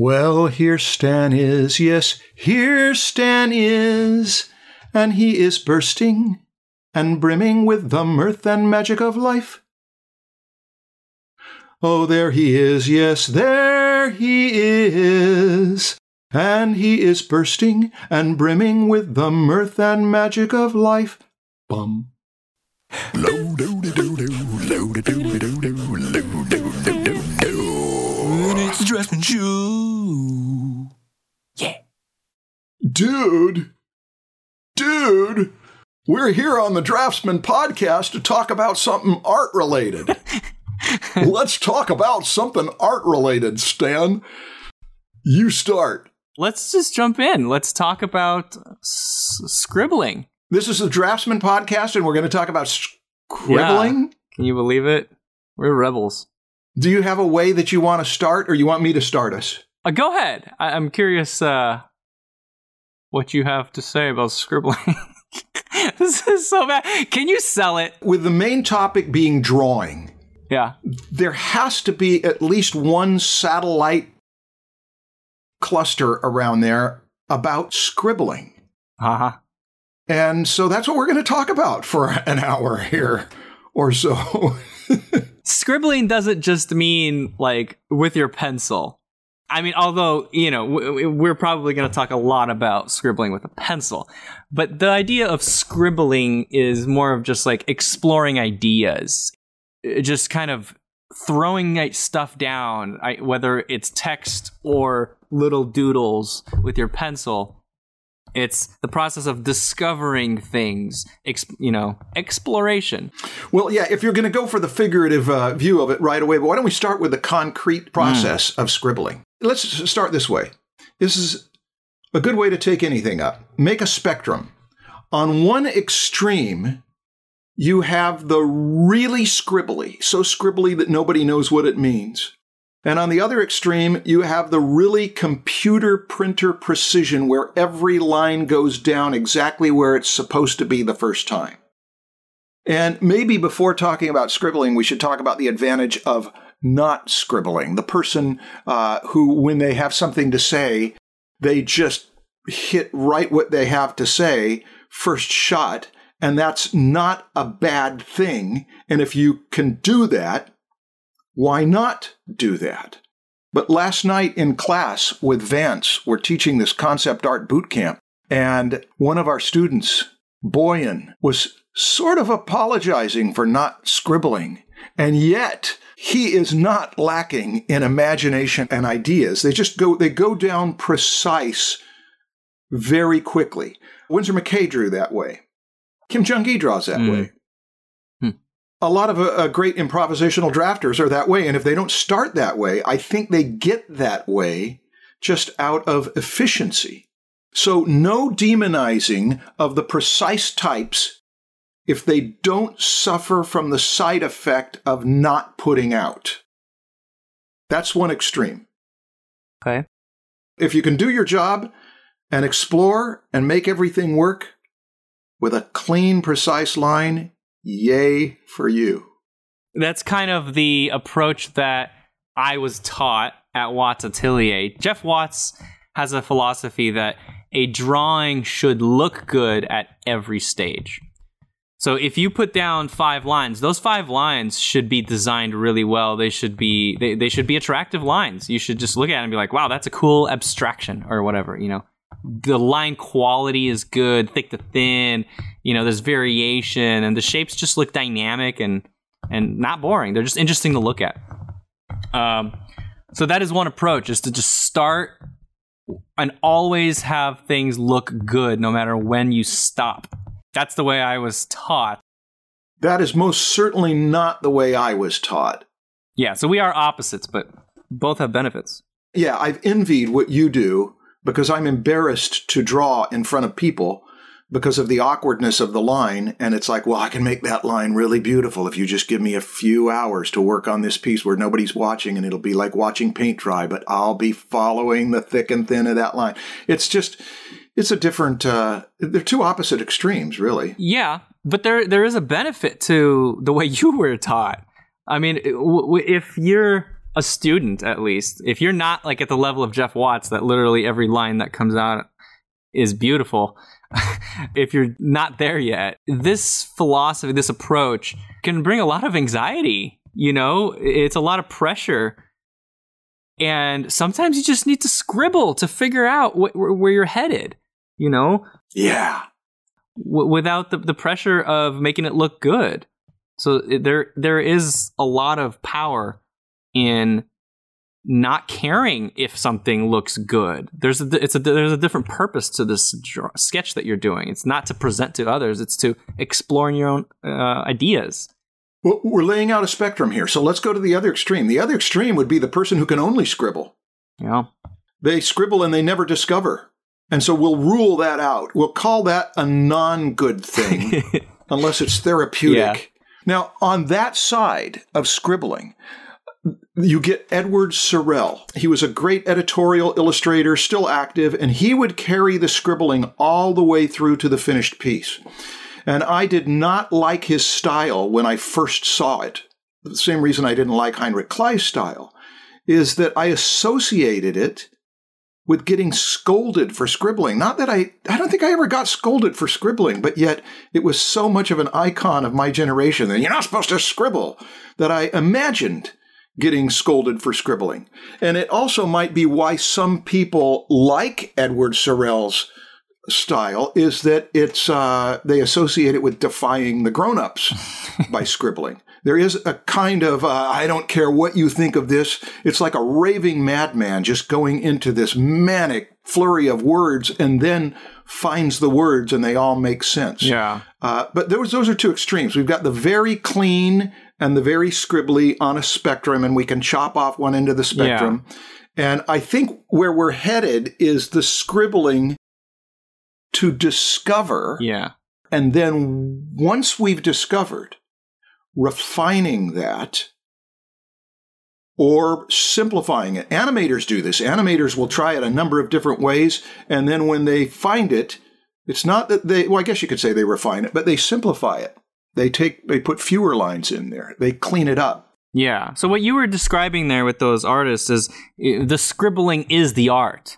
Well, here Stan is, yes, here Stan is, and he is bursting and brimming with the mirth and magic of life. Oh, there he is, yes, there he is, and he is bursting and brimming with the mirth and magic of life. Bum. It's the Dressman Show. Yeah. Dude, dude, we're here on the Draftsman podcast to talk about something art related. Let's talk about something art related, Stan. You start. Let's just jump in. Let's talk about s- scribbling. This is the Draftsman podcast, and we're going to talk about scribbling. Can you believe it? We're rebels. Do you have a way that you want to start, or you want me to start us? Uh, go ahead. I- I'm curious uh, what you have to say about scribbling. this is so bad. Can you sell it? With the main topic being drawing, Yeah. there has to be at least one satellite cluster around there about scribbling. Uh-huh. And so that's what we're going to talk about for an hour here or so. Scribbling doesn't just mean like with your pencil. I mean, although, you know, we're probably going to talk a lot about scribbling with a pencil. But the idea of scribbling is more of just like exploring ideas, just kind of throwing stuff down, whether it's text or little doodles with your pencil. It's the process of discovering things, you know, exploration. well, yeah, if you're going to go for the figurative uh, view of it right away, but why don't we start with the concrete process of scribbling? Let's start this way. This is a good way to take anything up. Make a spectrum. On one extreme, you have the really scribbly, so scribbly that nobody knows what it means. And on the other extreme, you have the really computer printer precision where every line goes down exactly where it's supposed to be the first time. And maybe before talking about scribbling, we should talk about the advantage of not scribbling. The person uh, who, when they have something to say, they just hit right what they have to say first shot. And that's not a bad thing. And if you can do that, why not do that? But last night in class with Vance, we're teaching this concept art boot camp, and one of our students, Boyan, was sort of apologizing for not scribbling. And yet, he is not lacking in imagination and ideas. They just go, they go down precise very quickly. Winsor McCay drew that way. Kim Jung Gi draws that Hmm. way. A lot of uh, uh, great improvisational drafters are that way. And if they don't start that way, I think they get that way just out of efficiency. So, no demonizing of the precise types if they don't suffer from the side effect of not putting out. That's one extreme. Okay. If you can do your job and explore and make everything work with a clean, precise line, yay for you. That's kind of the approach that I was taught at Watts Atelier. Jeff Watts has a philosophy that a drawing should look good at every stage. So if you put down five lines, those five lines should be designed really well. They should be they, they should be attractive lines. You should just look at it and be like, wow, that's a cool abstraction or whatever, you know. The line quality is good, thick to thin, you know, there's variation and the shapes just look dynamic and and not boring. They're just interesting to look at. Um, so that is one approach: is to just start and always have things look good, no matter when you stop. That's the way I was taught. That is most certainly not the way I was taught. Yeah, so we are opposites, but both have benefits. Yeah, I've envied what you do because I'm embarrassed to draw in front of people because of the awkwardness of the line. And it's like, well, I can make that line really beautiful if you just give me a few hours to work on this piece where nobody's watching and it'll be like watching paint dry, but I'll be following the thick and thin of that line. It's just, it's a different, uh, they're two opposite extremes, really. Yeah, but there there is a benefit to the way you were taught. I mean, if you're a student at least, if you're not like at the level of Jeff Watts, that literally every line that comes out is beautiful. if you're not there yet, this philosophy, this approach can bring a lot of anxiety. You know, it's a lot of pressure. And sometimes you just need to scribble to figure out wh- where you're headed, you know, Yeah. w- without the, the pressure of making it look good. So there there is a lot of power in not caring if something looks good. There's a it's a there's a different purpose to this draw, sketch that you're doing. It's not to present to others. It's to explore your own uh, ideas. Well, we're laying out a spectrum here. So let's go to the other extreme. The other extreme would be the person who can only scribble. Know, They scribble and they never discover. And so we'll rule that out. We'll call that a non good thing unless it's therapeutic. Now, on that side of scribbling, you get Edward Sorel. He was a great editorial illustrator, still active, and he would carry the scribbling all the way through to the finished piece. And I did not like his style when I first saw it. The same reason I didn't like Heinrich Kley's style is that I associated it with getting scolded for scribbling. Not that I, I don't think I ever got scolded for scribbling, but yet it was so much of an icon of my generation that you're not supposed to scribble that I imagined getting scolded for scribbling. And it also might be why some people like Edward Sorel's style is that it's uh, they associate it with defying the grown-ups by scribbling. There is a kind of uh, I don't care what you think of this. It's like a raving madman just going into this manic flurry of words and then finds the words and they all make sense. yeah, Uh, but those those are two extremes. We've got the very clean and the very scribbly on a spectrum, and we can chop off one end of the spectrum. And I think where we're headed is the scribbling to discover, yeah, and then once we've discovered, refining that or simplifying it. Animators do this. Animators will try it a number of different ways, and then when they find it, it's not that they, well, I guess you could say they refine it, but they simplify it. They take, they put fewer lines in there. They clean it up. yeah. So what you were describing there with those artists is the scribbling is the art.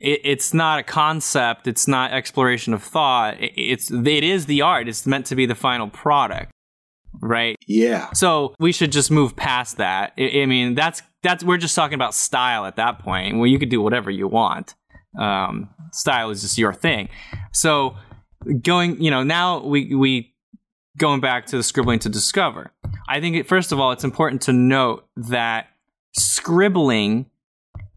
It, it's not a concept. It's not exploration of thought. It, it's it is the art. It's meant to be the final product, right? Yeah. So we should just move past that. I, I mean, that's that's we're just talking about style at that point. Well, you could do whatever you want. Um, style is just your thing. So going, you know, now we we going back to the scribbling to discover. I think it, first of all, it's important to note that scribbling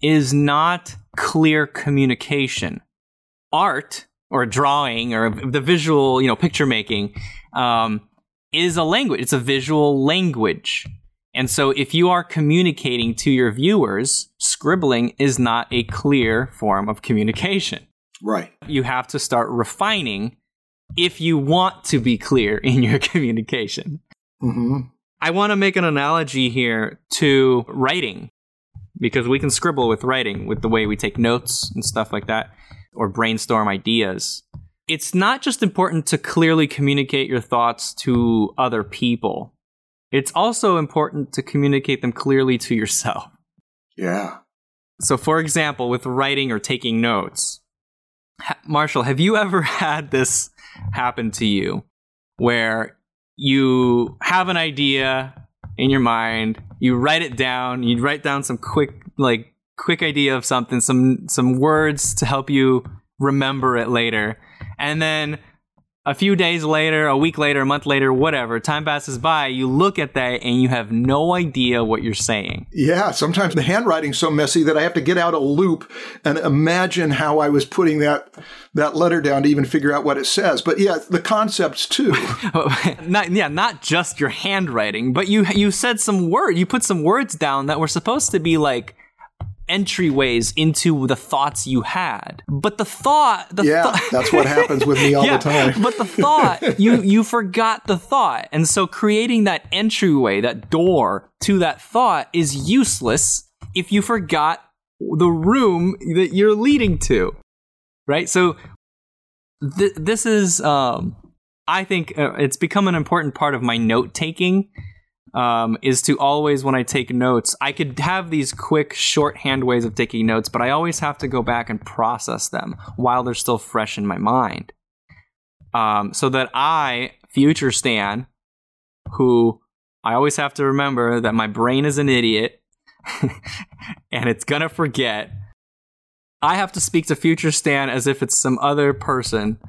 is not clear communication. Art or drawing or the visual, you know, picture making um, is a language. It's a visual language. And so if you are communicating to your viewers, scribbling is not a clear form of communication. Right. You have to start refining if you want to be clear in your communication. hmm I want to make an analogy here to writing because we can scribble with writing with the way we take notes and stuff like that or brainstorm ideas. It's not just important to clearly communicate your thoughts to other people. It's also important to communicate them clearly to yourself. Yeah. So, for example, with writing or taking notes, ha- Marshall, have you ever had this happen to you where you have an idea in your mind, you write it down, you write down some quick, like, quick idea of something, some some words to help you remember it later, and then a few days later, a week later, a month later, whatever, time passes by, you look at that and you have no idea what you're saying. Yeah. Sometimes the handwriting's so messy that I have to get out a loupe and imagine how I was putting that that letter down to even figure out what it says. But yeah, the concepts too. not yeah, not just your handwriting, but you you said some word, you put some words down that were supposed to be like entryways into the thoughts you had. But the thought, the Yeah, thought, that's what happens with me all yeah, the time. but the thought, you you forgot the thought, and so creating that entryway, that door to that thought, is useless if you forgot the room that you're leading to, right? So th- this is, um, I think, uh, it's become an important part of my note taking. Um, is to always, when I take notes, I could have these quick, shorthand ways of taking notes, but I always have to go back and process them while they're still fresh in my mind. Um, so that I, future Stan, who I always have to remember that my brain is an idiot and it's gonna forget. I have to speak to future Stan as if it's some other person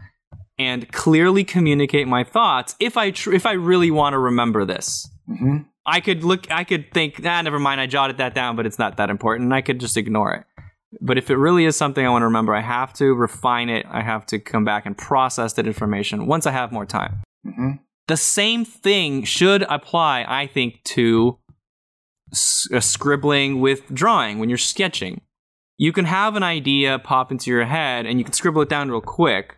and clearly communicate my thoughts if I tr- if I really want to remember this. Hmm I could look, I could think, ah, never mind, I jotted that down, but it's not that important. I could just ignore it. But if it really is something I want to remember, I have to refine it. I have to come back and process that information once I have more time. hmm The same thing should apply, I think, to s- uh, scribbling with drawing when you're sketching. You can have an idea pop into your head and you can scribble it down real quick.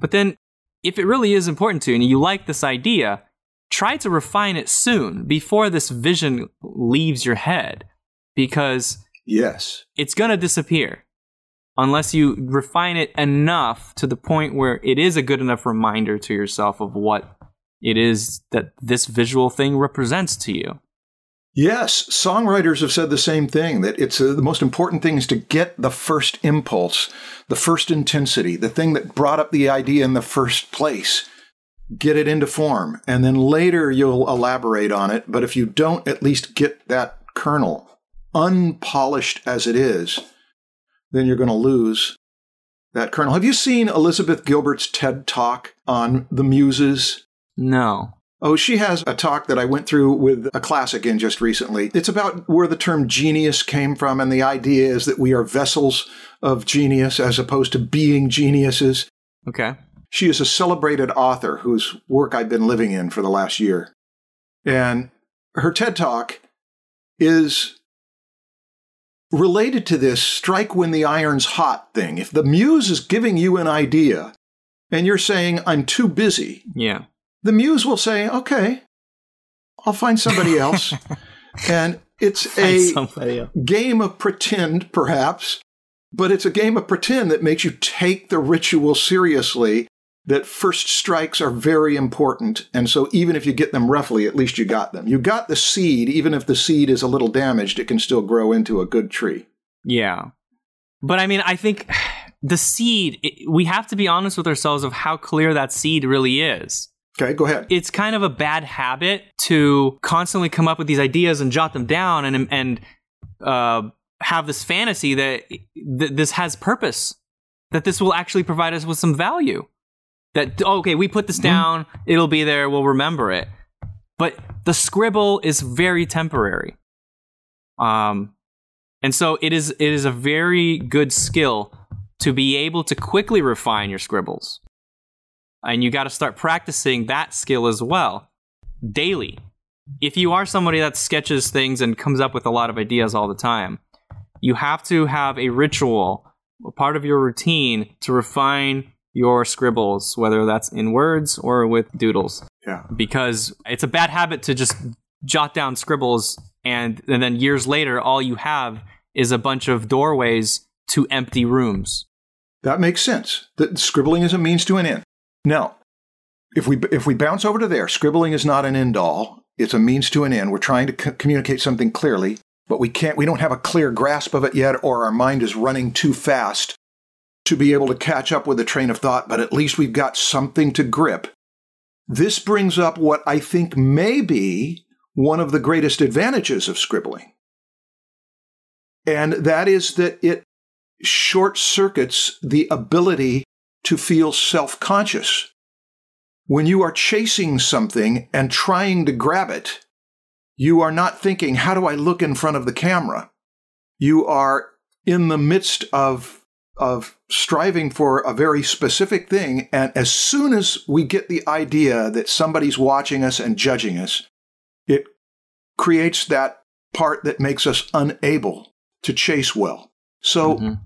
But then, if it really is important to you and you like this idea, try to refine it soon before this vision leaves your head because Yes. it's going to disappear unless you refine it enough to the point where it is a good enough reminder to yourself of what it is that this visual thing represents to you. Yes, songwriters have said the same thing that it's uh, the most important thing is to get the first impulse, the first intensity, the thing that brought up the idea in the first place. Get it into form, and then later you'll elaborate on it. But if you don't at least get that kernel, unpolished as it is, then you're going to lose that kernel. Have you seen Elizabeth Gilbert's TED talk on the muses? No. Oh, she has a talk that I went through with a class again just recently. It's about where the term genius came from, and the idea is that we are vessels of genius as opposed to being geniuses. Okay. She is a celebrated author whose work I've been living in for the last year. And her TED Talk is related to this strike when the iron's hot thing. If the muse is giving you an idea and you're saying, I'm too busy, Yeah. the muse will say, okay, I'll find somebody else. and it's a game of pretend, perhaps, but it's a game of pretend that makes you take the ritual seriously. That first strikes are very important. And so even if you get them roughly, at least you got them. You got the seed, even if the seed is a little damaged, it can still grow into a good tree. Yeah. But I mean, I think the seed, it, we have to be honest with ourselves of how clear that seed really is. Okay, go ahead. It's kind of a bad habit to constantly come up with these ideas and jot them down and, and, uh, have this fantasy that th- this has purpose, that this will actually provide us with some value. That, okay, we put this down, it'll be there, we'll remember it. But the scribble is very temporary. Um, and so it is, it is a very good skill to be able to quickly refine your scribbles. And you got to start practicing that skill as well daily. If you are somebody that sketches things and comes up with a lot of ideas all the time, you have to have a ritual, a part of your routine to refine your scribbles, whether that's in words or with doodles. Yeah. Because it's a bad habit to just jot down scribbles and, and then years later, all you have is a bunch of doorways to empty rooms. That makes sense. That scribbling is a means to an end. Now, if we if we bounce over to there, scribbling is not an end all. It's a means to an end. We're trying to c- communicate something clearly, but we can't. We don't have a clear grasp of it yet, or our mind is running too fast to be able to catch up with the train of thought. But at least we've got something to grip. This brings up what I think may be one of the greatest advantages of scribbling, and that is that it short circuits the ability to feel self conscious. When you are chasing something and trying to grab it, you are not thinking, how do I look in front of the camera? You are in the midst of, of striving for a very specific thing. And as soon as we get the idea that somebody's watching us and judging us, it creates that part that makes us unable to chase well. So, Mhm.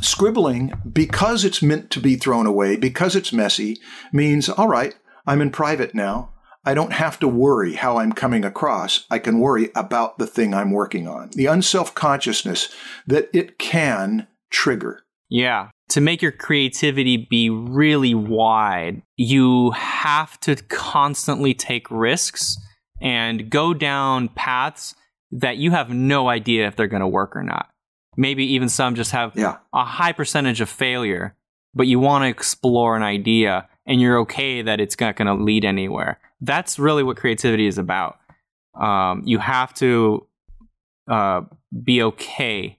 scribbling, because it's meant to be thrown away, because it's messy, means, all right, I'm in private now. I don't have to worry how I'm coming across. I can worry about the thing I'm working on. The unself consciousness that it can trigger. Yeah. To make your creativity be really wide, you have to constantly take risks and go down paths that you have no idea if they're going to work or not. Maybe even some just have Yeah. a high percentage of failure, but you want to explore an idea and you're okay that it's not going to lead anywhere. That's really what creativity is about. Um, you have to uh, be okay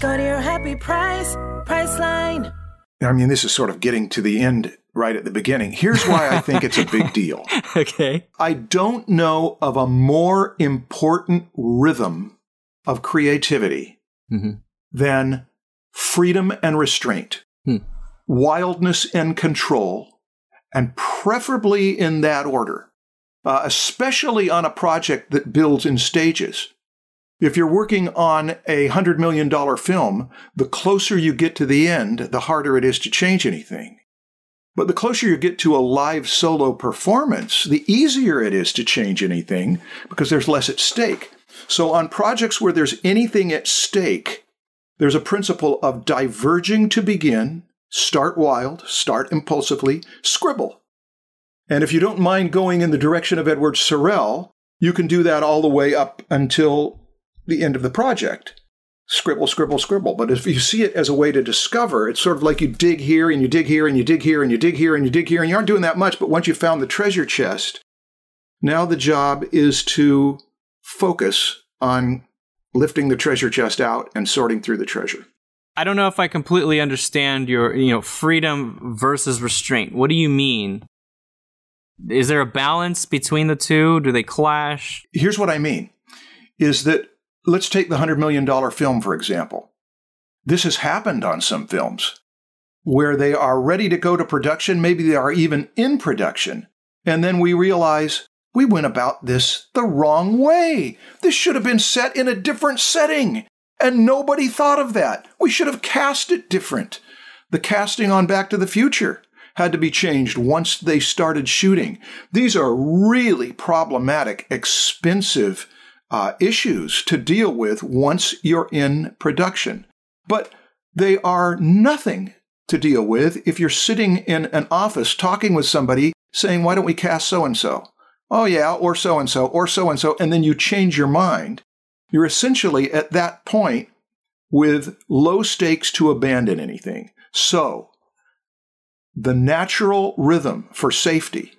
Go to your happy price, Priceline. I mean, this is sort of getting to the end right at the beginning. Here's why I think it's a big deal. okay. I don't know of a more important rhythm of creativity Mhm. than freedom and restraint, Hmm. wildness and control, and preferably in that order, uh, especially on a project that builds in stages. If you're working on a $100 million film, the closer you get to the end, the harder it is to change anything. But the closer you get to a live solo performance, the easier it is to change anything because there's less at stake. So, on projects where there's anything at stake, there's a principle of diverging to begin, start wild, start impulsively, scribble. And if you don't mind going in the direction of Edward Sorel, you can do that all the way up until the end of the project. Scribble, scribble, scribble. But if you see it as a way to discover, it's sort of like you dig here and you dig here and you dig here and you dig here and you dig here and you aren't doing that much. But once you've found the treasure chest, now the job is to focus on lifting the treasure chest out and sorting through the treasure. I don't know if I completely understand your, you know, freedom versus restraint. What do you mean? Is there a balance between the two? Do they clash? Here's what I mean is that let's take the $100 million film, for example. This has happened on some films where they are ready to go to production, maybe they are even in production, and then we realize we went about this the wrong way. This should have been set in a different setting, and nobody thought of that. We should have cast it different. The casting on Back to the Future had to be changed once they started shooting. These are really problematic, expensive uh, issues to deal with once you're in production. But they are nothing to deal with if you're sitting in an office talking with somebody saying, Why don't we cast so and so? Oh, yeah, or so and so, or so and so, and then you change your mind. You're essentially at that point with low stakes to abandon anything. So, the natural rhythm for safety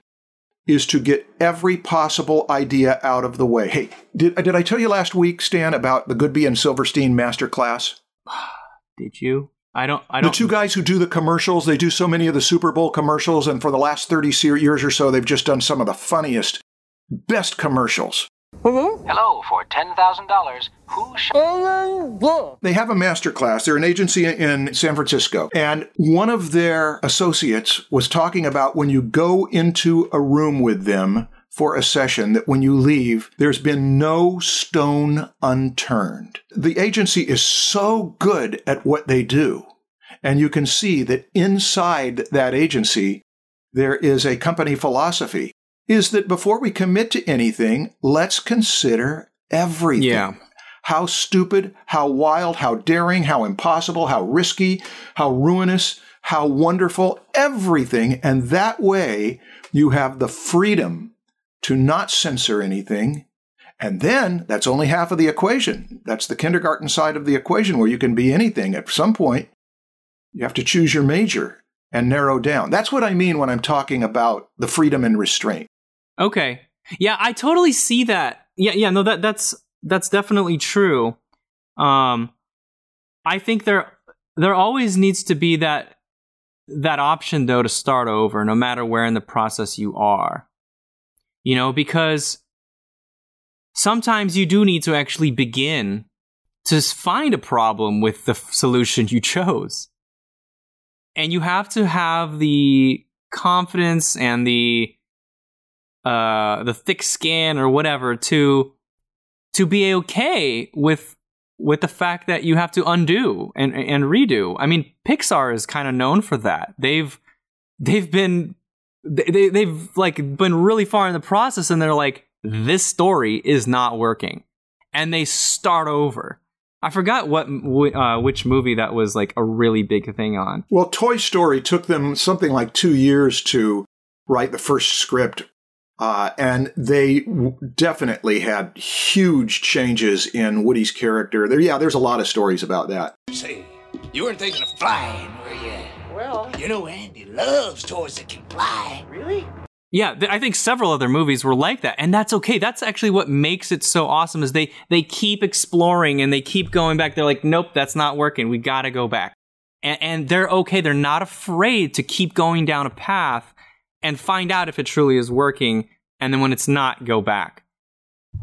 is to get every possible idea out of the way. Hey, did, did I tell you last week, Stan, about the Goodby and Silverstein masterclass? Did you? I don't. I don't. The two guys who do the commercials, they do so many of the Super Bowl commercials, and for the last 30 years or so, they've just done some of the funniest, best commercials. Mm-hmm. Hello, for $10,000, who shall... Mm-hmm. They have a master class. They're an agency in San Francisco. And one of their associates was talking about when you go into a room with them for a session, that when you leave, there's been no stone unturned. The agency is so good at what they do. And you can see that inside that agency, there is a company philosophy is that before we commit to anything, let's consider everything Yeah. how stupid, how wild, how daring, how impossible, how risky, how ruinous, how wonderful, everything. And that way you have the freedom to not censor anything. And then that's only half of the equation. That's the kindergarten side of the equation where you can be anything. At some point, you have to choose your major and narrow down. That's what I mean when I'm talking about the freedom and restraint. Okay. Yeah, I totally see that. Yeah, yeah, no that that's that's definitely true. Um I think there there always needs to be that that option though to start over no matter where in the process you are. You know, because sometimes you do need to actually begin to find a problem with the f- solution you chose. And you have to have the confidence and the uh, the thick skin or whatever to to be okay with with the fact that you have to undo and and redo. I mean, Pixar is kind of known for that. They've they've been they they've like been really far in the process, and they're like, this story is not working, and they start over. I forgot what uh, which movie that was like a really big thing on. Well, Toy Story took them something like two years to write the first script uh, and they w- definitely had huge changes in Woody's character. There, yeah, there's a lot of stories about that. Say, you weren't thinking of flying, were you? Well, You know, Andy loves toys that can fly. really? Yeah, th- I think several other movies were like that, and that's okay. That's actually what makes it so awesome. Is they they keep exploring and they keep going back. They're like, nope, that's not working. We got to go back, and, and they're okay. They're not afraid to keep going down a path and find out if it truly is working. And then when it's not, go back.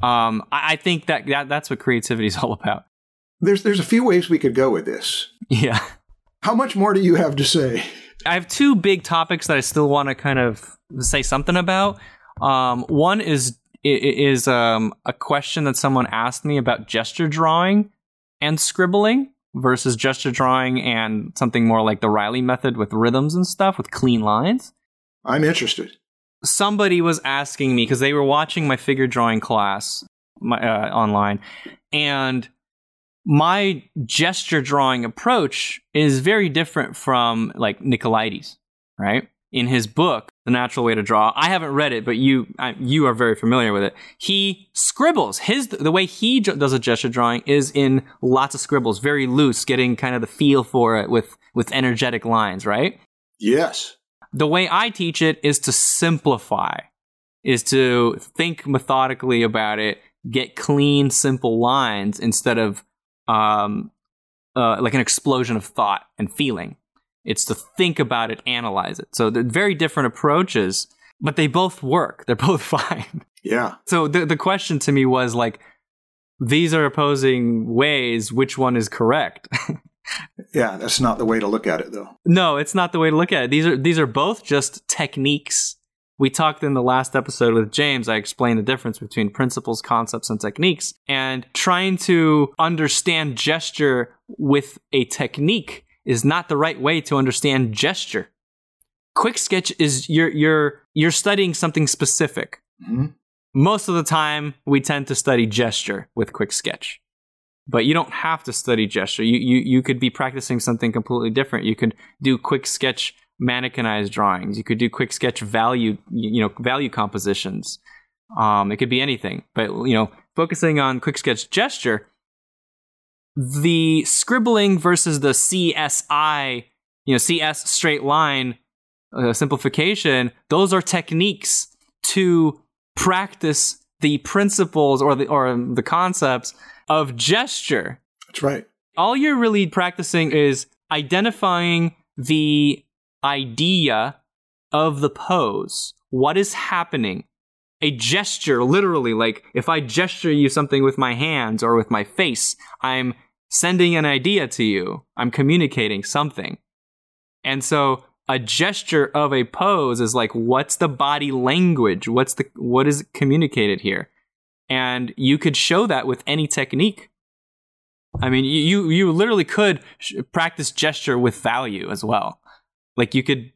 Um, I, I think that, that that's what creativity is all about. There's there's a few ways we could go with this. Yeah. How much more do you have to say? I have two big topics that I still want to kind of say something about. Um, one is is um, a question that someone asked me about gesture drawing and scribbling versus gesture drawing and something more like the Reilly method with rhythms and stuff with clean lines. I'm interested. Somebody was asking me because they were watching my figure drawing class my, uh, online, and my gesture drawing approach is very different from like Nicolaides, right? In his book, The Natural Way to Draw, I haven't read it, but you I, you are very familiar with it. He scribbles. His the way he j- does a gesture drawing is in lots of scribbles, very loose, getting kind of the feel for it with with energetic lines, right? Yes. The way I teach it is to simplify, is to think methodically about it, get clean, simple lines instead of um, uh, like an explosion of thought and feeling. It's to think about it, analyze it. So they're very different approaches, but they both work. They're both fine. Yeah. So the the question to me was like, these are opposing ways. Which one is correct? Yeah, that's not the way to look at it though. No, it's not the way to look at it. These are these are both just techniques. We talked in the last episode with James. I explained the difference between principles, concepts, and techniques. And trying to understand gesture with a technique is not the right way to understand gesture. Quick sketch is you're you're you're studying something specific. Mhm. Most of the time, we tend to study gesture with quick sketch but you don't have to study gesture. You, you you could be practicing something completely different. You could do quick sketch mannequinized drawings. You could do quick sketch value you know value compositions. Um, it could be anything, but you know, focusing on quick sketch gesture, the scribbling versus the CSI, you know, CS straight line uh, simplification. Those are techniques to practice the principles or the or the concepts of gesture. That's right. All you're really practicing is identifying the idea of the pose. What is happening? A gesture, literally, like if I gesture you something with my hands or with my face, I'm sending an idea to you. I'm communicating something. And so a gesture of a pose is like what's the body language? What's the what is communicated here? And you could show that with any technique. I mean, you you, literally could sh- practice gesture with value as well. Like you could,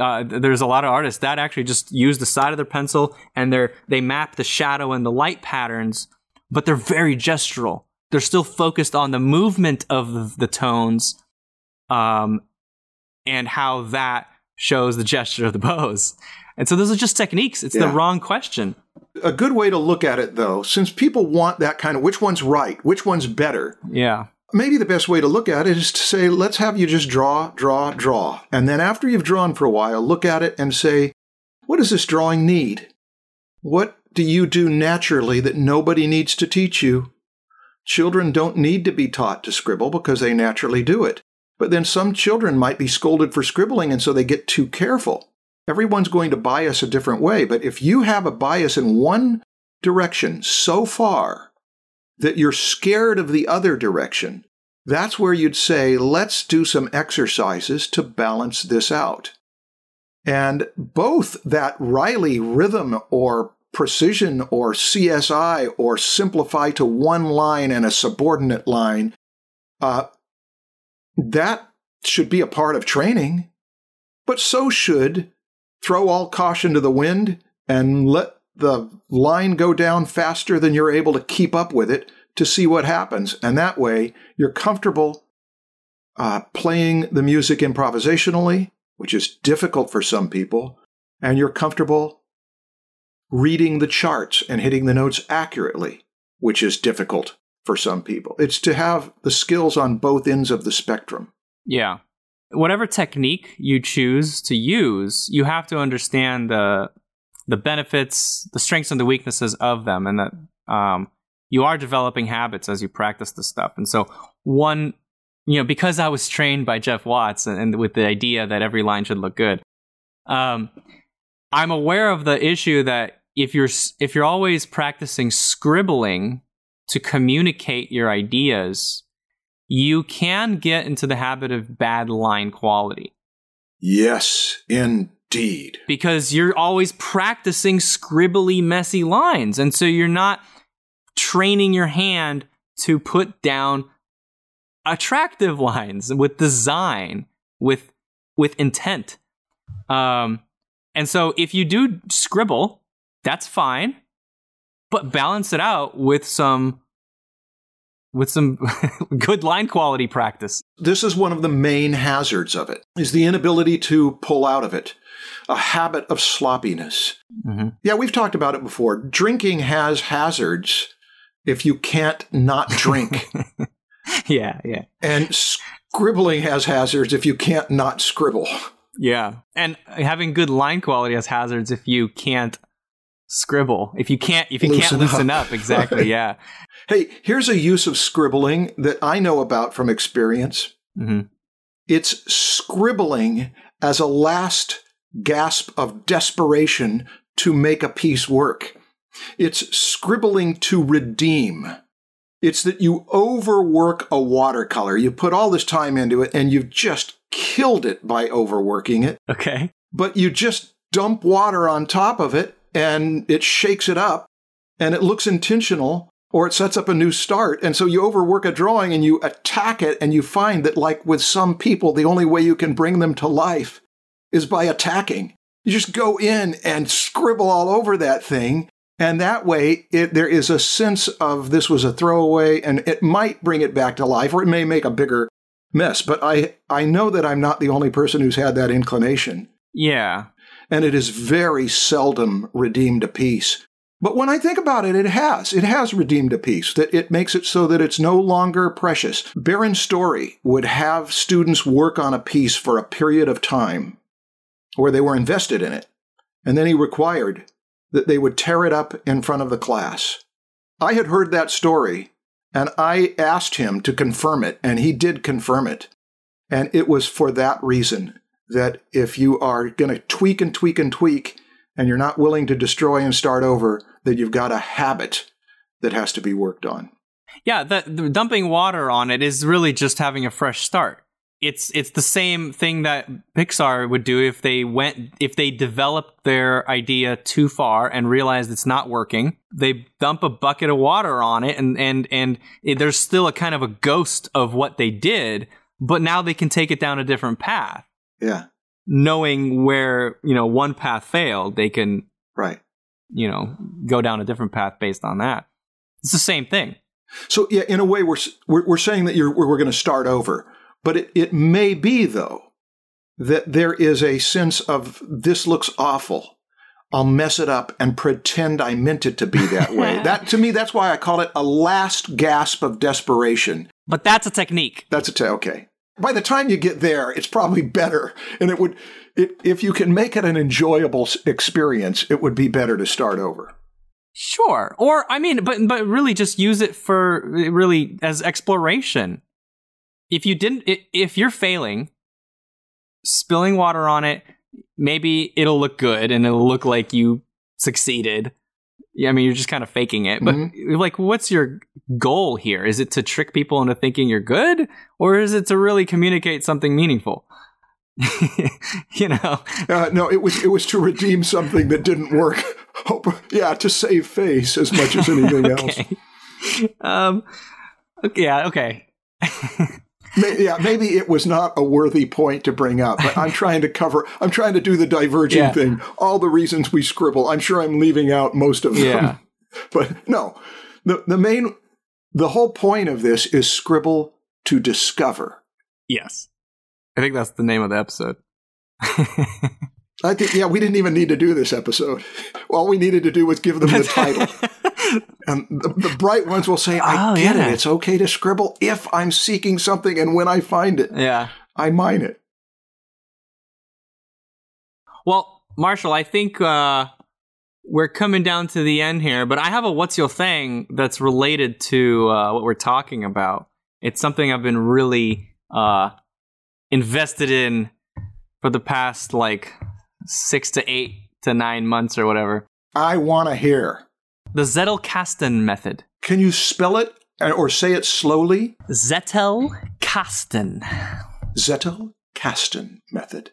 uh, there's a lot of artists that actually just use the side of their pencil and they're they map the shadow and the light patterns, but they're very gestural. They're still focused on the movement of the, the tones, um, and how that shows the gesture of the pose. And so those are just techniques. It's the wrong question. A good way to look at it though, since people want that kind of which one's right, which one's better, Yeah. maybe the best way to look at it is to say, let's have you just draw, draw, draw. And then after you've drawn for a while, look at it and say, what does this drawing need? What do you do naturally that nobody needs to teach you? Children don't need to be taught to scribble because they naturally do it. But then some children might be scolded for scribbling and so they get too careful. Everyone's going to bias a different way, but if you have a bias in one direction so far that you're scared of the other direction, that's where you'd say, let's do some exercises to balance this out. And both that Reilly rhythm or precision or CSI or simplify to one line and a subordinate line, uh, that should be a part of training. But so should throw all caution to the wind and let the line go down faster than you're able to keep up with it to see what happens. And that way, you're comfortable uh, playing the music improvisationally, which is difficult for some people, and you're comfortable reading the charts and hitting the notes accurately, which is difficult for some people. It's to have the skills on both ends of the spectrum. Yeah. Whatever technique you choose to use, you have to understand the the benefits, the strengths and the weaknesses of them, and that um, you are developing habits as you practice this stuff. And so, one, you know, because I was trained by Jeff Watts and, and with the idea that every line should look good, um, I'm aware of the issue that if you're if you're always practicing scribbling to communicate your ideas, you can get into the habit of bad line quality. Yes, indeed. Because you're always practicing scribbly, messy lines. And so you're not training your hand to put down attractive lines with design, with with intent. Um, and so if you do scribble, that's fine, but balance it out with some with some good line quality practice. This is one of the main hazards of it is the inability to pull out of it. A habit of sloppiness. Mm-hmm. Yeah, we've talked about it before. Drinking has hazards if you can't not drink. yeah, yeah. And scribbling has hazards if you can't not scribble. Yeah. And having good line quality has hazards if you can't scribble. If you can't if you Loosen can't loosen up. up, exactly, yeah. Hey, here's a use of scribbling that I know about from experience. hmm It's scribbling as a last gasp of desperation to make a piece work. It's scribbling to redeem. It's that you overwork a watercolor. You put all this time into it and you've just killed it by overworking it, Okay. but you just dump water on top of it and it shakes it up and it looks intentional or it sets up a new start. And so you overwork a drawing and you attack it and you find that, like with some people, the only way you can bring them to life is by attacking. You just go in and scribble all over that thing. And that way, it, there is a sense of this was a throwaway and it might bring it back to life or it may make a bigger mess. But I, I know that I'm not the only person who's had that inclination. Yeah. And it is very seldom redeemed a piece. But when I think about it, it has. It has redeemed a piece, that it makes it so that it's no longer precious. Barron Storey would have students work on a piece for a period of time where they were invested in it. And then he required that they would tear it up in front of the class. I had heard that story and I asked him to confirm it, and he did confirm it. And it was for that reason that if you are going to tweak and tweak and tweak, and you're not willing to destroy and start over, that you've got a habit that has to be worked on. Yeah, the, the dumping water on it is really just having a fresh start. It's it's the same thing that Pixar would do if they went if they developed their idea too far and realized it's not working. They dump a bucket of water on it and and and it, there's still a kind of a ghost of what they did, but now they can take it down a different path. Yeah, Knowing where, you know, one path failed, they can, right. you know, go down a different path based on that. It's the same thing. So yeah, in a way, we're we're, we're saying that you're, we're going to start over, but it, it may be though that there is a sense of this looks awful. I'll mess it up and pretend I meant it to be that way. that to me, that's why I call it a last gasp of desperation. But that's a technique. That's a t- okay. By the time you get there, it's probably better, and it would, it, if you can make it an enjoyable experience, it would be better to start over. Sure. Or I mean, but but really just use it for really as exploration. If you didn't if you're failing, spilling water on it, maybe it'll look good and it'll look like you succeeded. Yeah, I mean, you're just kind of faking it. But like what's your goal here? Is it to trick people into thinking you're good or is it to really communicate something meaningful? you know, Uh, no, it was it was to redeem something that didn't work. Hope, yeah, to save face as much as anything else. Um, okay, yeah, okay. Yeah, maybe it was not a worthy point to bring up, but I'm trying to cover. I'm trying to do the diverging Yeah. thing. All the reasons we scribble. I'm sure I'm leaving out most of them. Yeah. but no, the the main, the whole point of this is scribble to discover. Yes. I think that's the name of the episode. I think, yeah, we didn't even need to do this episode. All we needed to do was give them the title. And the, the bright ones will say, I Oh, get yeah. it. It's okay to scribble if I'm seeking something and when I find it, yeah. I mine it. Well, Marshall, I think uh, we're coming down to the end here, but I have a what's your thing that's related to uh, what we're talking about. It's something I've been really uh, invested in for the past like six to eight to nine months or whatever. I want to hear. The Zettelkasten method. Can you spell it or say it slowly? Zettelkasten. Zettelkasten method.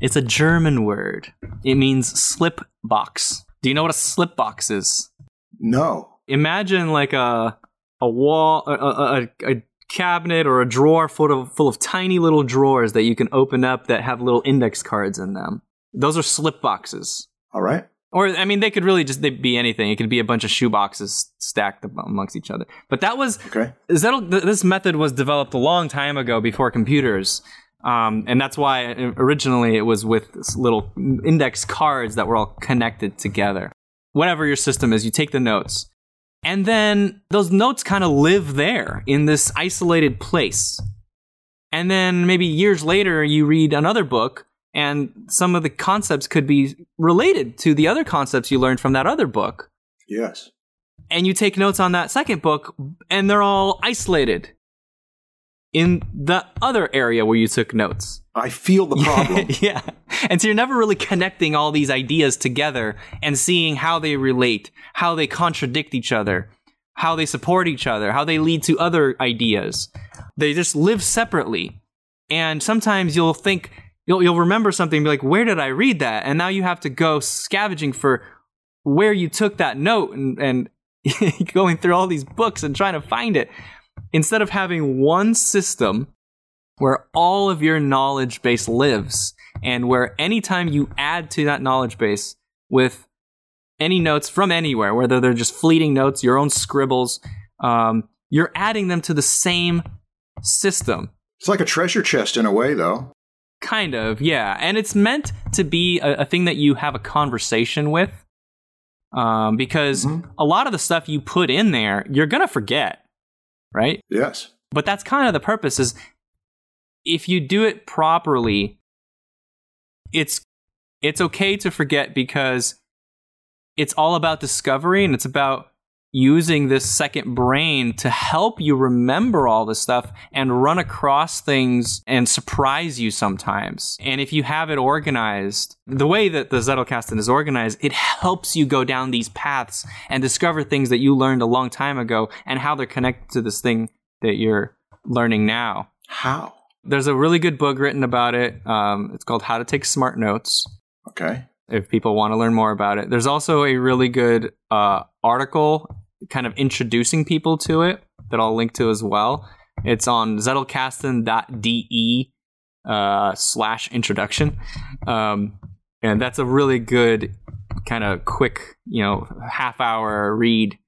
It's a German word. It means slip box. Do you know what a slip box is? No. imagine like a a wall a, a, a- a cabinet or a drawer full of full of tiny little drawers that you can open up that have little index cards in them those are slip boxes All right. Or i mean they could really just be anything it could be a bunch of shoe boxes stacked amongst each other but that was Okay. Zettel, th- this method was developed a long time ago before computers. Um, and that's why uh, originally it was with little index cards that were all connected together. Whatever your system is, you take the notes. And then those notes kind of live there in this isolated place. And then maybe years later, you read another book, and some of the concepts could be related to the other concepts you learned from that other book Yes. and you take notes on that second book, and they're all isolated in the other area where you took notes. I feel the problem. yeah. And so you're never really connecting all these ideas together and seeing how they relate, how they contradict each other, how they support each other, how they lead to other ideas. They just live separately. And sometimes you'll think, you'll, you'll remember something be like, where did I read that? And now you have to go scavenging for where you took that note and, and going through all these books and trying to find it. Instead of having one system where all of your knowledge base lives and where anytime you add to that knowledge base with any notes from anywhere, whether they're just fleeting notes, your own scribbles, um, you're adding them to the same system. it's like a treasure chest in a way, though. Kind of, yeah. And it's meant to be a, a thing that you have a conversation with. Um, because a lot of the stuff you put in there, you're going to forget, right? Yes. but that's kind of the purpose is if you do it properly it's it's okay to forget because it's all about discovery and it's about using this second brain to help you remember all this stuff and run across things and surprise you sometimes. And if you have it organized, the way that the Zettelkasten is organized, it helps you go down these paths and discover things that you learned a long time ago and how they're connected to this thing that you're learning now. How? There's a really good book written about it. Um, it's called How to Take Smart Notes Okay. if people want to learn more about it. There's also a really good uh, article kind of introducing people to it that I'll link to as well. It's on zettelkasten.de uh, slash introduction. Um, and that's a really good kind of quick, you know, half hour read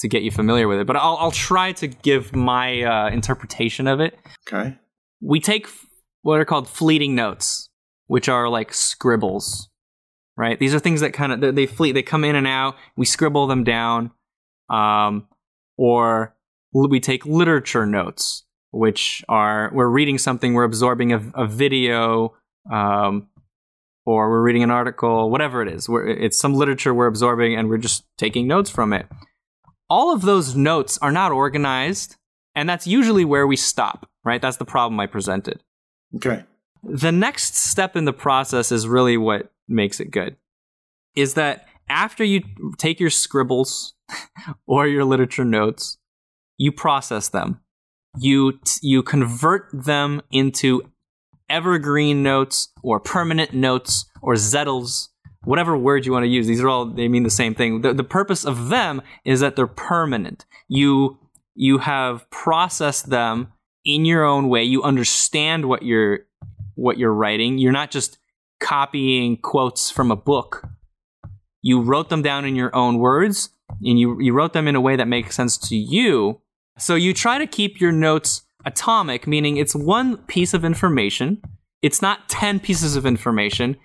to get you familiar with it. But I'll, I'll try to give my uh, interpretation of it Okay. we take f- what are called fleeting notes, which are like scribbles, right? These are things that kind of they, they fleet, they come in and out. We scribble them down, um, or we take literature notes, which are we're reading something, we're absorbing a, a video, um, or we're reading an article, whatever it is. We're, it's some literature we're absorbing, and we're just taking notes from it. All of those notes are not organized, and that's usually where we stop, right? That's the problem I presented. Okay. The next step in the process is really what makes it good. Is that after you take your scribbles or your literature notes, you process them. You you convert them into evergreen notes or permanent notes or zettels, whatever word you want to use. These are all, they mean the same thing. The, the purpose of them is that they're permanent. You, you have processed them in your own way. You understand what you're, what you're writing. You're not just copying quotes from a book. You wrote them down in your own words and you, you wrote them in a way that makes sense to you. So you try to keep your notes atomic, meaning it's one piece of information. It's not 10 pieces of information,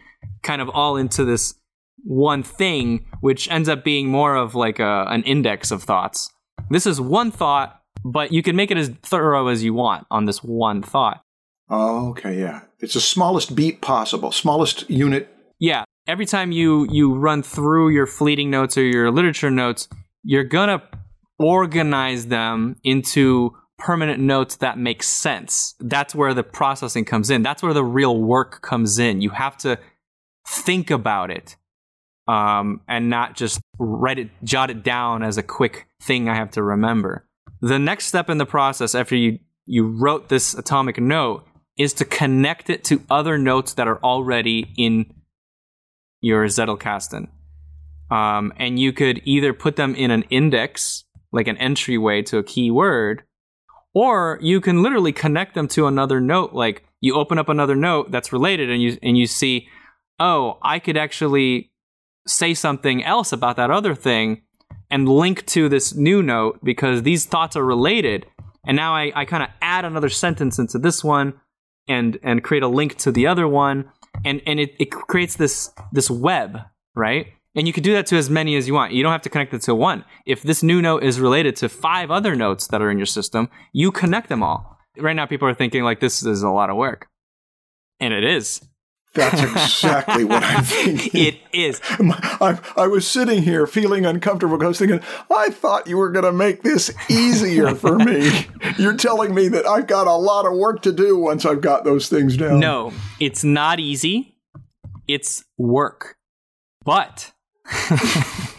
kind of all into this one thing, which ends up being more of like a, an index of thoughts. This is one thought, but you can make it as thorough as you want on this one thought. Oh, okay, yeah. It's the smallest beat possible, smallest unit. Yeah. Every time you you run through your fleeting notes or your literature notes, you're gonna organize them into permanent notes that make sense. That's where the processing comes in. That's where the real work comes in. You have to think about it um, and not just write it, jot it down as a quick thing I have to remember. The next step in the process after you, you wrote this atomic note is to connect it to other notes that are already in your Zettelkasten. Um, and you could either put them in an index, like an entryway to a keyword, or you can literally connect them to another note. Like you open up another note that's related, and you and you see, oh, I could actually say something else about that other thing and link to this new note because these thoughts are related. And now I, I kind of add another sentence into this one and and create a link to the other one. And and it, it creates this this web, right? And you can do that to as many as you want. You don't have to connect it to one. If this new note is related to five other notes that are in your system, you connect them all. Right now, people are thinking like this is a lot of work. And it is. That's exactly what I'm thinking. It is. I, I was sitting here feeling uncomfortable because I was thinking, I thought you were going to make this easier for me. You're telling me that I've got a lot of work to do once I've got those things down. No, it's not easy. It's work. But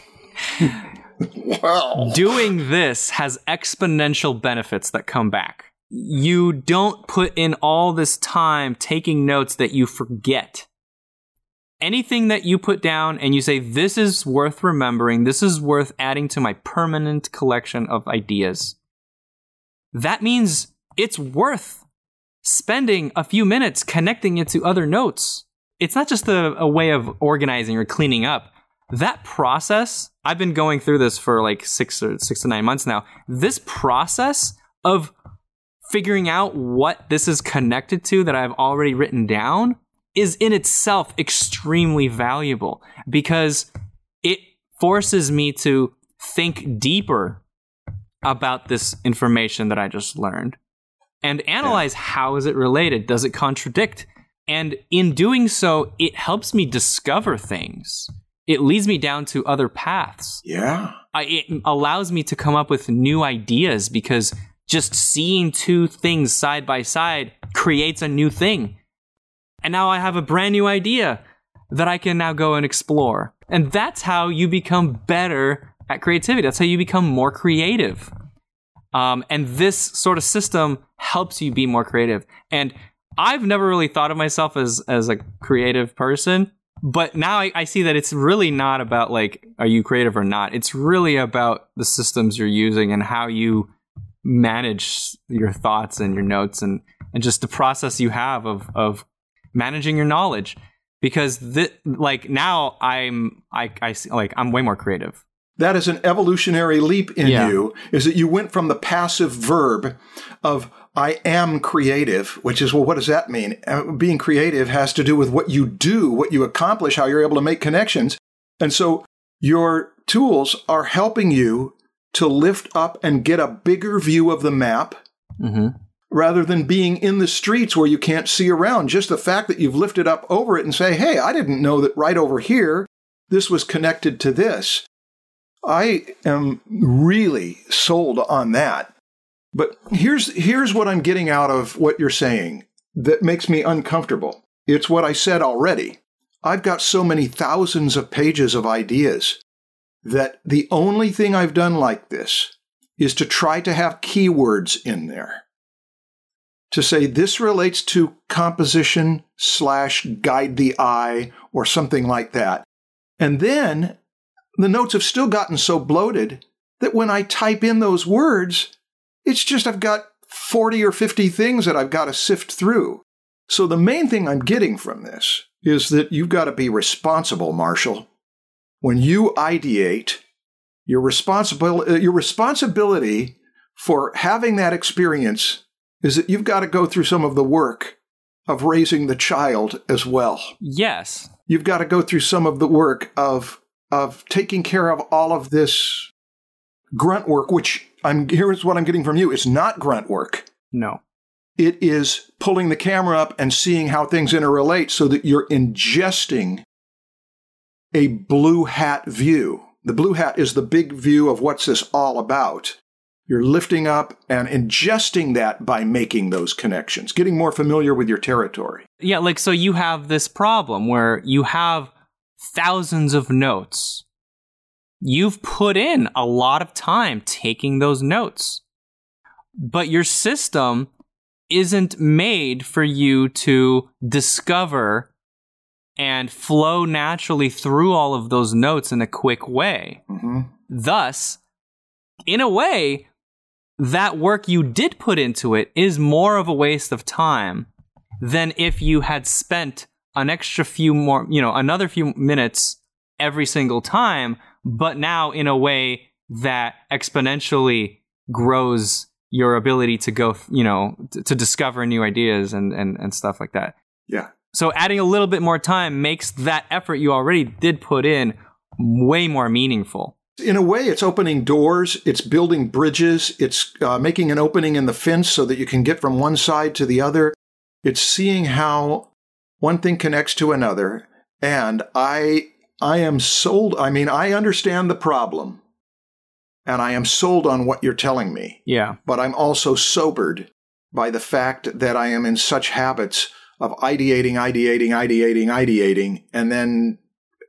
Wow. doing this has exponential benefits that come back. You don't put in all this time taking notes that you forget. Anything that you put down and you say, this is worth remembering, this is worth adding to my permanent collection of ideas, that means it's worth spending a few minutes connecting it to other notes. It's not just a, a way of organizing or cleaning up that process i've been going through this for like six or six to nine months now this process of figuring out what this is connected to that i've already written down is in itself extremely valuable because it forces me to think deeper about this information that i just learned and analyze how is it related does it contradict and in doing so it helps me discover things it leads me down to other paths. Yeah. I, it allows me to come up with new ideas because just seeing two things side by side creates a new thing. And now I have a brand new idea that I can now go and explore. And that's how you become better at creativity. That's how you become more creative. Um, and this sort of system helps you be more creative. And I've never really thought of myself as as a creative person, but now I, I see that it's really not about like are you creative or not. It's really about the systems you're using and how you manage your thoughts and your notes and and just the process you have of of managing your knowledge. Because th- like now I'm I I like I'm way more creative. That is an evolutionary leap in Yeah. you, is that you went from the passive verb of I am creative, which is, well, what does that mean? Uh, being creative has to do with what you do, what you accomplish, how you're able to make connections. And so your tools are helping you to lift up and get a bigger view of the map Mm-hmm. rather than being in the streets where you can't see around. Just the fact that you've lifted up over it and say, hey, I didn't know that right over here, this was connected to this. I am really sold on that. But here's, here's what I'm getting out of what you're saying that makes me uncomfortable. It's what I said already. I've got so many thousands of pages of ideas that the only thing I've done like this is to try to have keywords in there to say this relates to composition slash guide the eye or something like that. And then the notes have still gotten so bloated that when I type in those words, it's just I've got 40 or 50 things that I've got to sift through. So the main thing I'm getting from this is that you've got to be responsible, Marshall. When you ideate, your responsibility, uh, your responsibility for having that experience is that you've got to go through some of the work of raising the child as well. Yes. You've got to go through some of the work of of taking care of all of this grunt work, which I'm here's what I'm getting from you. It's not grunt work. No. It is pulling the camera up and seeing how things interrelate so that you're ingesting a blue hat view. The blue hat is the big view of what's this all about. You're lifting up and ingesting that by making those connections, getting more familiar with your territory. Yeah, like so you have this problem where you have thousands of notes. You've put in a lot of time taking those notes. But your system isn't made for you to discover and flow naturally through all of those notes in a quick way. Mm-hmm. Thus, in a way, that work you did put into it is more of a waste of time than if you had spent an extra few more, you know, another few minutes every single time, but now in a way that exponentially grows your ability to go, you know, t- to discover new ideas and, and, and stuff like that. Yeah. So adding a little bit more time makes that effort you already did put in way more meaningful. In a way, it's opening doors, it's building bridges, it's uh, making an opening in the fence so that you can get from one side to the other. It's seeing how one thing connects to another. And I, I am sold. I mean, I understand the problem and I am sold on what you're telling me. Yeah. But I'm also sobered by the fact that I am in such habits of ideating, ideating, ideating, ideating, and then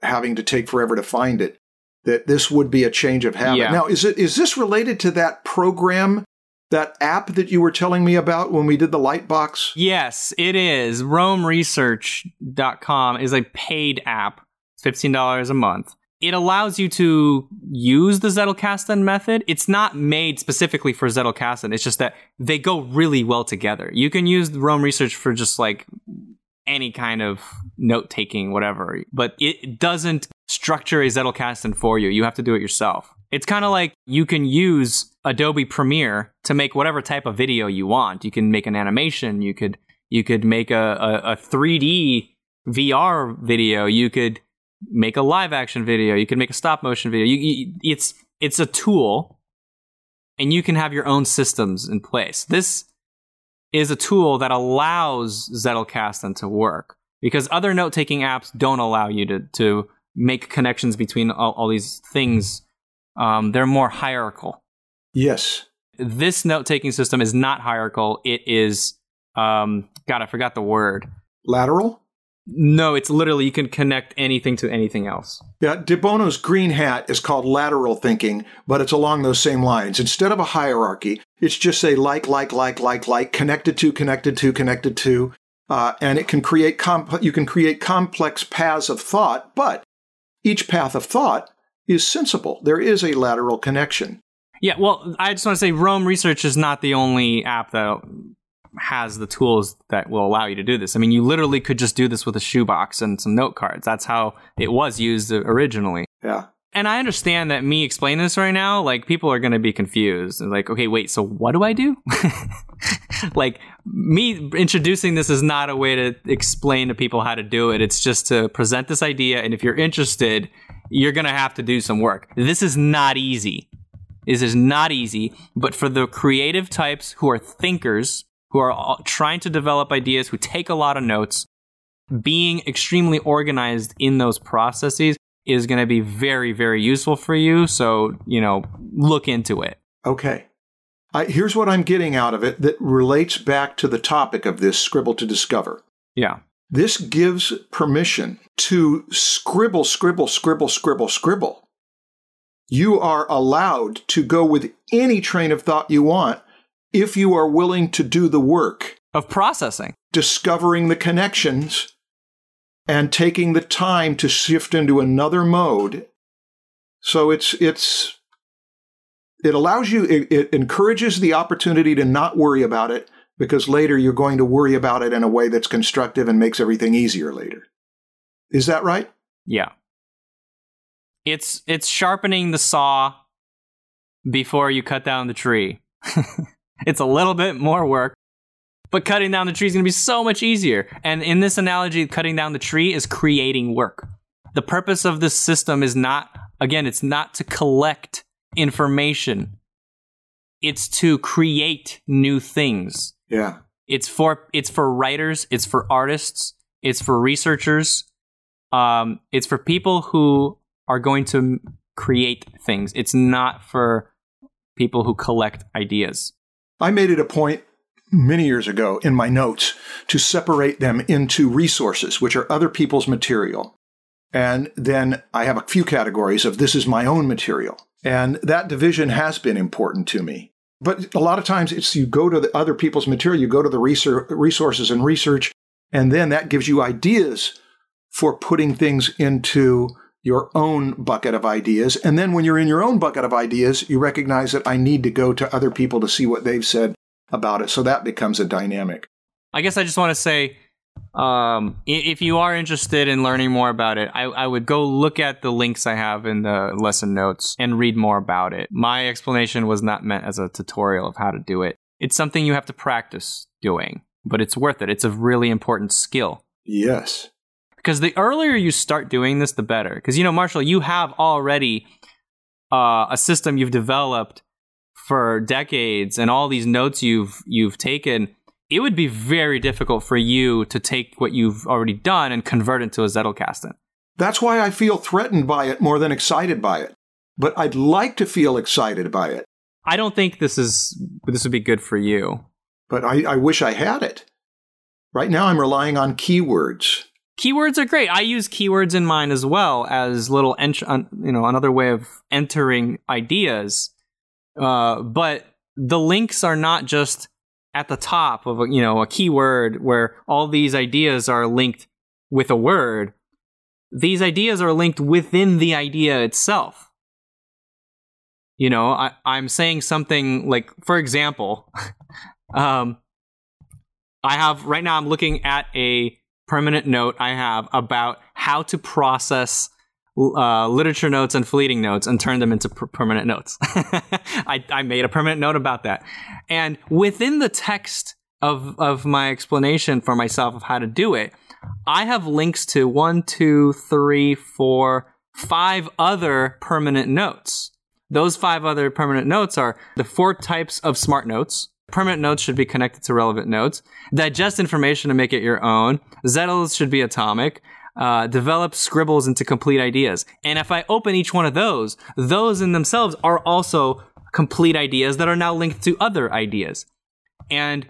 having to take forever to find it. That this would be a change of habit. Yeah. Now, is it is this related to that program, that app that you were telling me about when we did the light box? Yes, it is. RoamResearch.com is a paid app. $15 a month. It allows you to use the Zettelkasten method. It's not made specifically for Zettelkasten. It's just that they go really well together. You can use Roam Research for just like any kind of note taking, whatever, but it doesn't structure a Zettelkasten for you. You have to do it yourself. It's kind of like you can use Adobe Premiere to make whatever type of video you want. You can make an animation. You could you could make a, a, a 3D VR video. You could make a live action video. You can make a stop motion video. You, you, it's it's a tool, and you can have your own systems in place. This is a tool that allows Zettelkasten to work because other note taking apps don't allow you to to make connections between all, all these things. Um, they're more hierarchical. Yes. This note taking system is not hierarchical. It is, um, God, I forgot the word. Lateral? No, it's literally you can connect anything to anything else. Yeah, De Bono's green hat is called lateral thinking, but it's along those same lines. Instead of a hierarchy, it's just say like, like, like, like, like, connected to, connected to, connected to, uh, and it can create comp- you can create complex paths of thought, but each path of thought is sensible. There is a lateral connection. Yeah, well, I just want to say Roam Research is not the only app that has the tools that will allow you to do this. I mean, you literally could just do this with a shoebox and some note cards. That's how it was used originally. Yeah. And I understand that me explaining this right now, like people are going to be confused. Like, okay, wait, so what do I do? like me introducing this is not a way to explain to people how to do it. It's just to present this idea. And if you're interested, you're going to have to do some work. This is not easy. This is not easy, but for the creative types who are thinkers, who are all- trying to develop ideas, who take a lot of notes, being extremely organized in those processes is going to be very, very useful for you. So, you know, look into it. Okay. I, here's what I'm getting out of it that relates back to the topic of this scribble to discover. Yeah. This gives permission to scribble, scribble, scribble, scribble, scribble. You are allowed to go with any train of thought you want if you are willing to do the work. of processing. discovering the connections and taking the time to shift into another mode so it's it's it allows you it, it encourages the opportunity to not worry about it because later you're going to worry about it in a way that's constructive and makes everything easier later is that right Yeah. It's it's sharpening the saw before you cut down the tree. it's a little bit more work, but cutting down the tree is going to be so much easier. And in this analogy, cutting down the tree is creating work. The purpose of this system is not again, it's not to collect information. It's to create new things. yeah It's for it's for writers, it's for artists, it's for researchers, um, it's for people who are going to create things. It's not for people who collect ideas. I made it a point many years ago in my notes to separate them into resources, which are other people's material. And then I have a few categories of this is my own material. And that division has been important to me. But a lot of times it's you go to the other people's material, you go to the resources and research, and then that gives you ideas for putting things into your own bucket of ideas. And then when you're in your own bucket of ideas, you recognize that I need to go to other people to see what they've said about it. So that becomes a dynamic. I guess I just want to say um, if you are interested in learning more about it, I, I would go look at the links I have in the lesson notes and read more about it. My explanation was not meant as a tutorial of how to do it. It's something you have to practice doing, but it's worth it. It's a really important skill. Yes. Because the earlier you start doing this, the better. Because you know, Marshall, you have already uh, a system you've developed for decades, and all these notes you've you've taken. It would be very difficult for you to take what you've already done and convert it to a Zettelkasten. That's why I feel threatened by it more than excited by it. But I'd like to feel excited by it. I don't think this is this would be good for you. But I, I wish I had it. Right now, I'm relying on keywords. Keywords are great. I use keywords in mine as well as little, ent- un- you know, another way of entering ideas. Uh, but the links are not just at the top of a, you know a keyword where all these ideas are linked with a word. These ideas are linked within the idea itself. You know, I, I'm saying something like, for example, um, I have right now. I'm looking at a permanent note I have about how to process uh, literature notes and fleeting notes and turn them into per- permanent notes. I, I made a permanent note about that. And within the text of, of my explanation for myself of how to do it, I have links to one, two, three, four, five other permanent notes. Those five other permanent notes are the four types of smart notes. Permanent notes should be connected to relevant notes. Digest information to make it your own. Zettels should be atomic. Uh, develop scribbles into complete ideas. And if I open each one of those, those in themselves are also complete ideas that are now linked to other ideas. And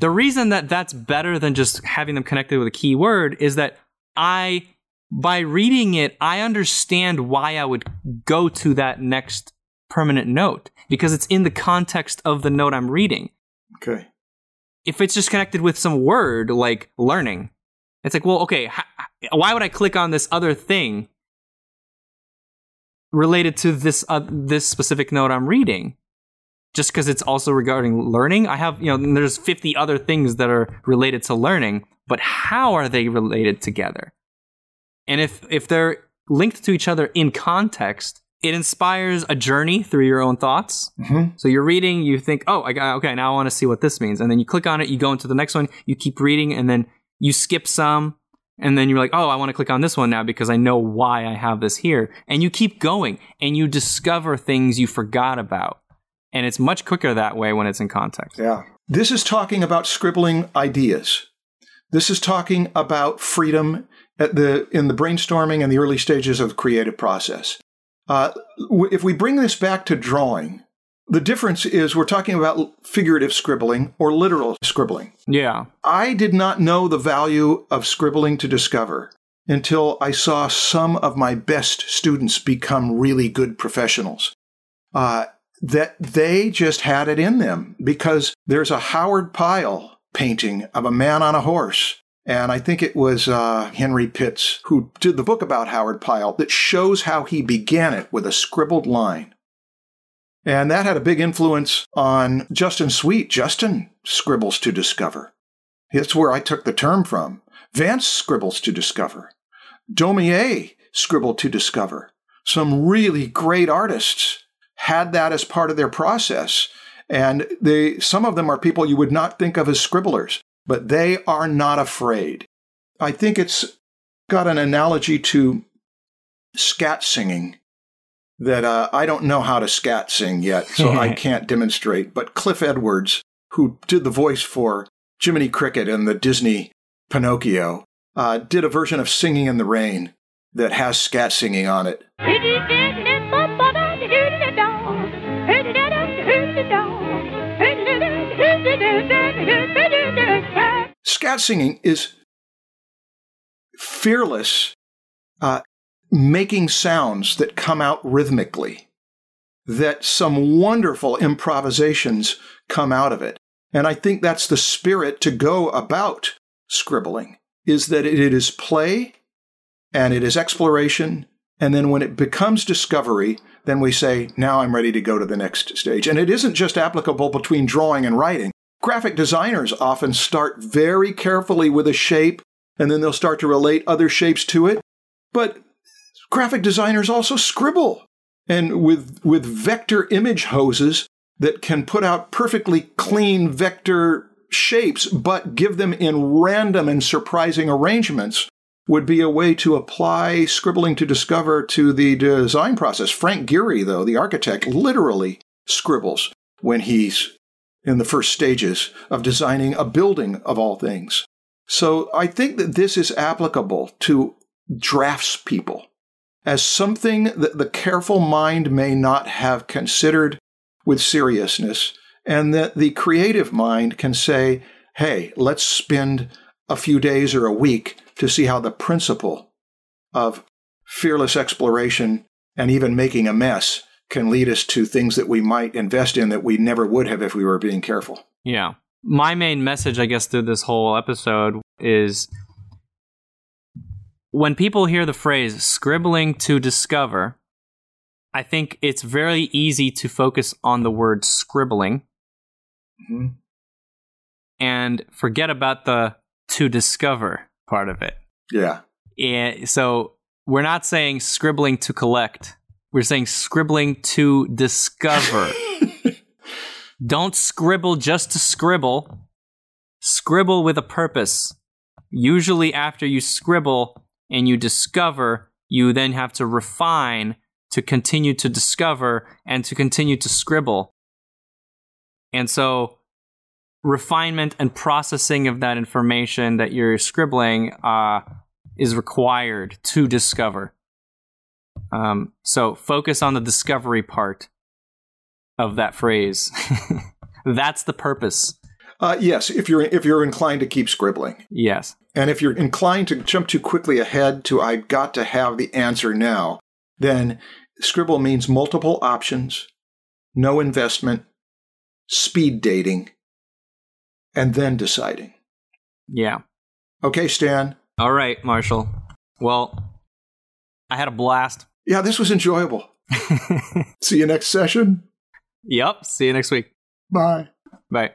the reason that that's better than just having them connected with a keyword is that I, by reading it, I understand why I would go to that next permanent note because it's in the context of the note I'm reading. Okay. If it's just connected with some word like learning, it's like, well, okay, h- why would I click on this other thing related to this uh, this specific note I'm reading? Just because it's also regarding learning, I have you know there's 50 other things that are related to learning, but how are they related together? And if if they're linked to each other in context, it inspires a journey through your own thoughts. Mhm. So you're reading, you think, oh, I got, okay, now I want to see what this means. And then you click on it, you go into the next one, you keep reading, and then you skip some. And then you're like, oh, I want to click on this one now because I know why I have this here. And you keep going and you discover things you forgot about. And it's much quicker that way when it's in context. Yeah. This is talking about scribbling ideas. This is talking about freedom at the in the brainstorming and the early stages of the creative process. Uh, if we bring this back to drawing, the difference is we're talking about figurative scribbling or literal scribbling. Yeah. I did not know the value of scribbling to discover until I saw some of my best students become really good professionals. Uh, that they just had it in them because there's a Howard Pyle painting of a man on a horse. And I think it was uh, Henry Pitz who did the book about Howard Pyle that shows how he began it with a scribbled line. And that had a big influence on Justin Sweet. Justin scribbles to discover. That's where I took the term from. Vance scribbles to discover. Daumier scribbled to discover. Some really great artists had that as part of their process. And they, some of them are people you would not think of as scribblers, but they are not afraid. I think it's got an analogy to scat singing that uh, I don't know how to scat sing yet, so I can't demonstrate. But Cliff Edwards, who did the voice for Jiminy Cricket in the Disney Pinocchio, uh, did a version of Singing in the Rain that has scat singing on it. Scat singing is fearless, uh, making sounds that come out rhythmically, that some wonderful improvisations come out of it. And I think that's the spirit to go about scribbling is that it is play and it is exploration. And then when it becomes discovery, then we say, now I'm ready to go to the next stage. And it isn't just applicable between drawing and writing. Graphic designers often start very carefully with a shape and then they'll start to relate other shapes to it. But graphic designers also scribble and with, with vector image hoses that can put out perfectly clean vector shapes, but give them in random and surprising arrangements would be a way to apply scribbling to discover to the design process. Frank Gehry, though, the architect, literally scribbles when he's in the first stages of designing a building of all things. So I think that this is applicable to draftspeople as something that the careful mind may not have considered with seriousness, and that the creative mind can say, hey, let's spend a few days or a week to see how the principle of fearless exploration and even making a mess can lead us to things that we might invest in that we never would have if we were being careful. Yeah. My main message, I guess, through this whole episode is when people hear the phrase scribbling to discover, I think it's very easy to focus on the word scribbling Mm-hmm. and forget about the to discover part of it. Yeah. And so we're not saying scribbling to collect. We're saying scribbling to discover. Don't scribble just to scribble. Scribble with a purpose. Usually, after you scribble and you discover, you then have to refine to continue to discover and to continue to scribble. And so, refinement and processing of that information that you're scribbling uh, is required to discover. Um, so, focus on the discovery part of that phrase. That's the purpose. Uh, yes, if you're if you're inclined to keep scribbling, Yes. and if you're inclined to jump too quickly ahead to I've got to have the answer now, then scribble means multiple options, no investment, speed dating, and then deciding. Yeah. Okay, Stan. All right, Marshall. Well, I had a blast. Yeah, this was enjoyable. See you next session. Yep. See you next week. Bye. Bye.